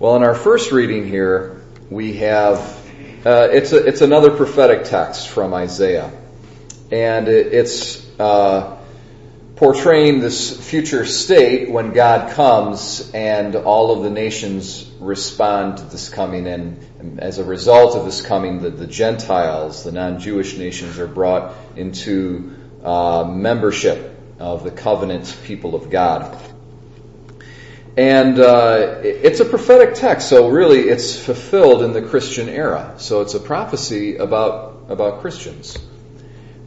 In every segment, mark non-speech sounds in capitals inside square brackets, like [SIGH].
Well, in our first reading here, we have uh, it's a, it's another prophetic text from Isaiah, and it, it's uh, portraying this future state when God comes and all of the nations respond to this coming, and as a result of this coming, the, the Gentiles, the non-Jewish nations, are brought into uh, membership of the covenant people of God. And uh, it's a prophetic text, so really it's fulfilled in the Christian era. So it's a prophecy about about Christians.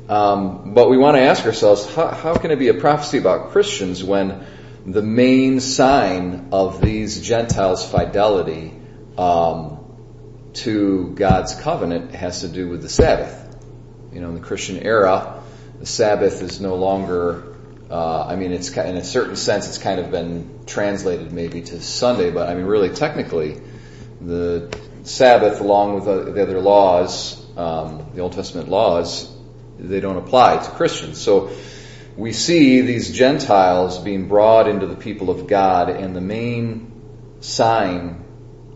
Um, but we want to ask ourselves, how, how can it be a prophecy about Christians when the main sign of these Gentiles' fidelity um, to God's covenant has to do with the Sabbath? You know, in the Christian era, the Sabbath is no longer uh, I mean, it's in a certain sense, it's kind of been translated maybe to Sunday, but I mean, really, technically, the Sabbath, along with the, the other laws, um, the Old Testament laws, they don't apply to Christians. So we see these Gentiles being brought into the people of God, and the main sign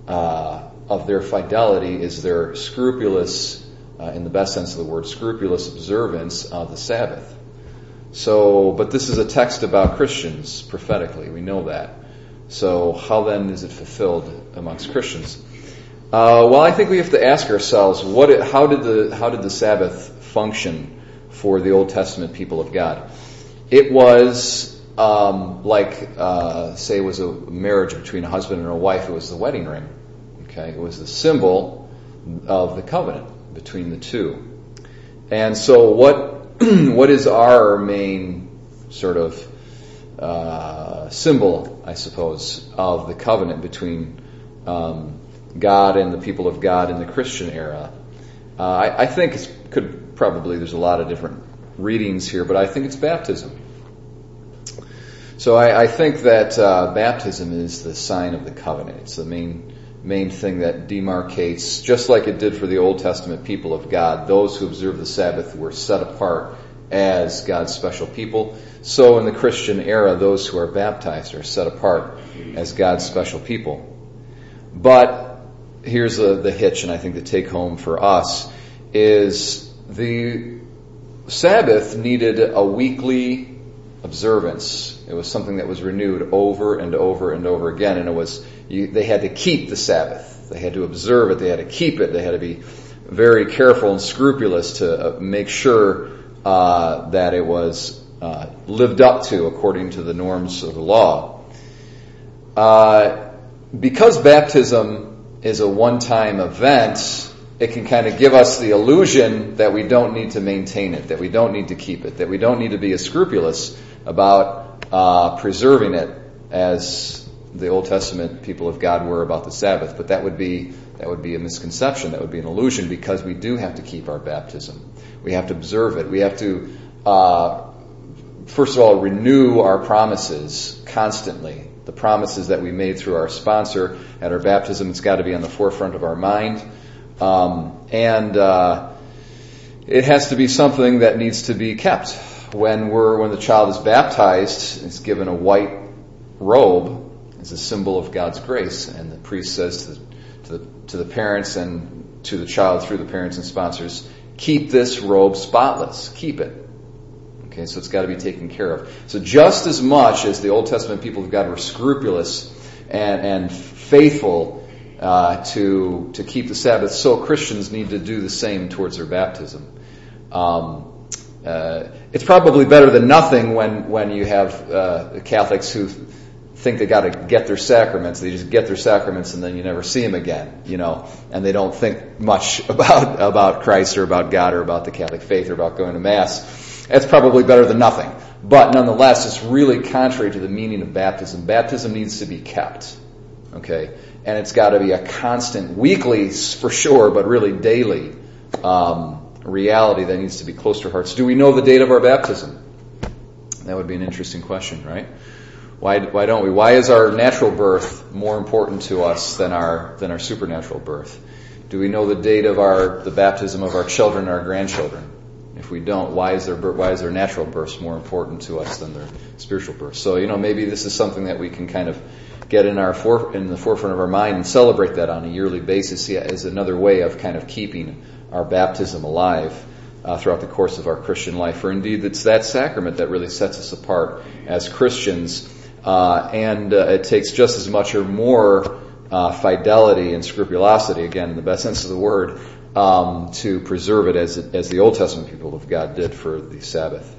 uh, of their fidelity is their scrupulous, uh, in the best sense of the word, scrupulous observance of the Sabbath. So, but this is a text about Christians prophetically. We know that. So, how then is it fulfilled amongst Christians? Uh, well, I think we have to ask ourselves, what, how did the how did the Sabbath function for the Old Testament people of God? It was um, like, uh, say, it was a marriage between a husband and a wife. It was the wedding ring. Okay, it was the symbol of the covenant between the two. And so, what [CLEARS THROAT] what is our main sort of uh, symbol, I suppose, of the covenant between um, God and the people of God in the Christian era? Uh, I, I, think it could probably there's a lot of different readings here, but I think it's baptism. So I, I think that uh, baptism is the sign of the covenant. It's the main main thing that demarcates, just like it did for the Old Testament people of God, those who observe the Sabbath were set apart as God's special people. So in the Christian era, those who are baptized are set apart as God's special people. But here's the, the hitch, and I think the take home for us is the Sabbath needed a weekly observance. It was something that was renewed over and over and over again, and it was you, they had to keep the Sabbath. They had to observe it. They had to keep it. They had to be very careful and scrupulous to uh, make sure uh, that it was uh, lived up to according to the norms of the law. Uh, because baptism is a one-time event, it can kind of give us the illusion that we don't need to maintain it, that we don't need to keep it, that we don't need to be as scrupulous about uh, preserving it as the Old Testament people of God were about the Sabbath, but that would be that would be a misconception. That would be an illusion because we do have to keep our baptism. We have to observe it. We have to, uh, first of all, renew our promises constantly. The promises that we made through our sponsor at our baptism, it's got to be on the forefront of our mind, um, and uh, it has to be something that needs to be kept. When we're when the child is baptized, it's given a white robe as a symbol of God's grace. And the priest says to the, to the, to the parents and to the child through the parents and sponsors, keep this robe spotless. Keep it. Okay, so it's got to be taken care of. So just as much as the Old Testament people of God were scrupulous and, and faithful uh, to to keep the Sabbath, so Christians need to do the same towards their baptism. Um, it's probably better than nothing when when you have uh, Catholics who think they got to get their sacraments. They just get their sacraments and then you never see them again, you know, and they don't think much [LAUGHS] about, about Christ or about God or about the Catholic faith or about going to Mass. That's probably better than nothing. But nonetheless, it's really contrary to the meaning of baptism. Baptism needs to be kept. Okay? And it's got to be a constant, weekly for sure, but really daily um, reality that needs to be close to our hearts. Do we know the date of our baptism? That would be an interesting question, right? Why, why don't we? Why is our natural birth more important to us than our, than our supernatural birth? Do we know the date of our, the baptism of our children and our grandchildren? If we don't, why is their, why is their natural birth more important to us than their spiritual birth? So, you know, maybe this is something that we can kind of get in our for, in the forefront of our mind and celebrate that on a yearly basis is another way of kind of keeping our baptism alive uh, throughout the course of our Christian life. For indeed, it's that sacrament that really sets us apart as Christians, uh, and uh, it takes just as much or more uh, fidelity and scrupulosity, again, in the best sense of the word, um, to preserve it as, as the Old Testament people of God did for the Sabbath.